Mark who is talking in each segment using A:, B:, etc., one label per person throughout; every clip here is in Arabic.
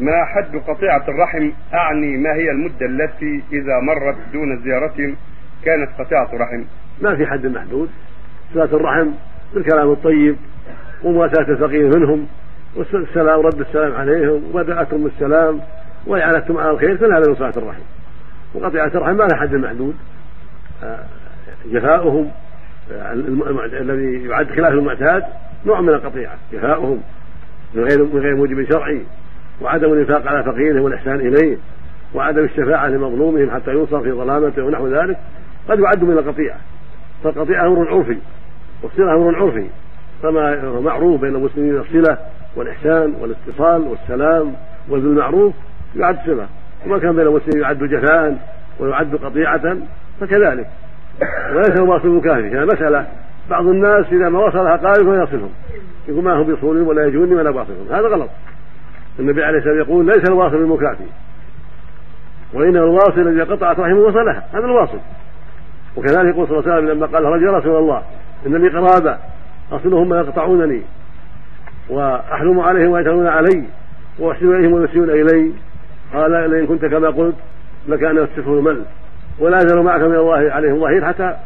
A: ما حد قطيعة الرحم أعني ما هي المدة التي إذا مرت دون زيارتهم كانت قطيعة رحم
B: ما في حد محدود. صلة الرحم بالكلام الطيب ومواساة الفقير منهم والسلام رد السلام عليهم ودعتهم بالسلام وإعانتهم على الخير كل هذا من صلة الرحم. وقطيعة الرحم ما لها حد محدود. آه، جفاؤهم آه، الذي يعد خلاف المعتاد نوع من القطيعة. جفاؤهم من غير من غير موجب شرعي. وعدم الإنفاق على فقيرهم والإحسان إليه وعدم الشفاعة لمظلومهم حتى ينصر في ظلامته ونحو ذلك قد يعد من القطيعة. فالقطيعه أمر عرفي والصلة أمر عرفي. هو معروف بين المسلمين الصلة والإحسان والاتصال والسلام والمعروف يعد صلة. وما كان بين المسلمين يعد جفاء ويعد قطيعة فكذلك. وليس الواصل مكافئ يعني مسألة بعض الناس إذا ما وصلها قال ما يصلهم. يقول ما هم بيصوني ولا يجوني ولا باصلهم هذا غلط. النبي عليه السلام يقول ليس الواصل المكافئ وانما الواصل الذي قطعت رحمه وصلها هذا الواصل. وكذلك يقول صلى الله عليه وسلم لما قال رجل يا رسول الله ان لي قرابة أصلهم يقطعونني. وأحلم عليهم ويتلون علي وأحسن إليهم ويسيئون إلي. قال لئن كنت كما قلت لكان السفر المل. ولا يزال معك من الله عليهم ظهير حتى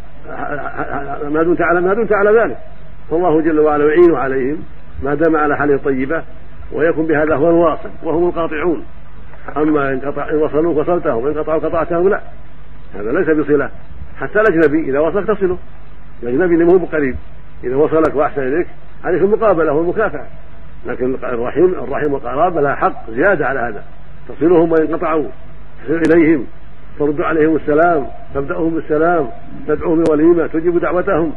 B: ما دمت على ما دمت على ذلك. فالله جل وعلا يعين عليهم ما دام على حاله طيبة. ويكون بهذا هو الواصل وهم القاطعون. أما إن قطع إن وصلوك وصلتهم وإن قطعوا قطعتهم لا. هذا ليس بصلة. حتى الأجنبي إذا وصلك تصله. الأجنبي اللي مو بقريب إذا وصلك وأحسن إليك عليك المقابلة والمكافاه لكن الرحم الرحم والقرابة لها حق زيادة على هذا. تصلهم وإن قطعوا تصل إليهم. ترد عليهم السلام تبدأهم بالسلام تدعوهم بوليمة تجيب دعوتهم.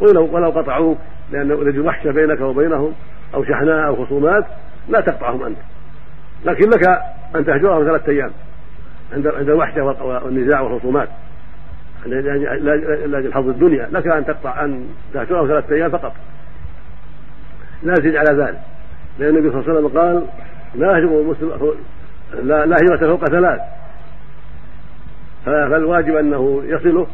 B: ولو ولو قطعوك لأن لجل وحشة بينك وبينهم أو شحناء أو خصومات لا تقطعهم أنت. لكن لك أن تهجرهم ثلاثة أيام عند عند الوحشة والنزاع والخصومات. لاجل حظ الدنيا. لك أن تقطع أن تهجرهم ثلاثة أيام فقط. لا تزيد على ذلك. لأن النبي صلى الله عليه وسلم قال لا هجر المسلم لا, لا هجرة فوق ثلاث. فالواجب أنه يصله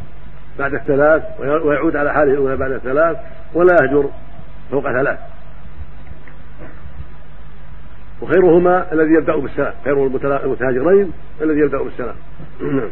B: بعد الثلاث ويعود على حاله الأولى بعد الثلاث ولا يهجر فوق ثلاث. وخيرهما الذي يبدأ بالسلام خير المتهاجرين الذي يبدأ بالسلام. نعم.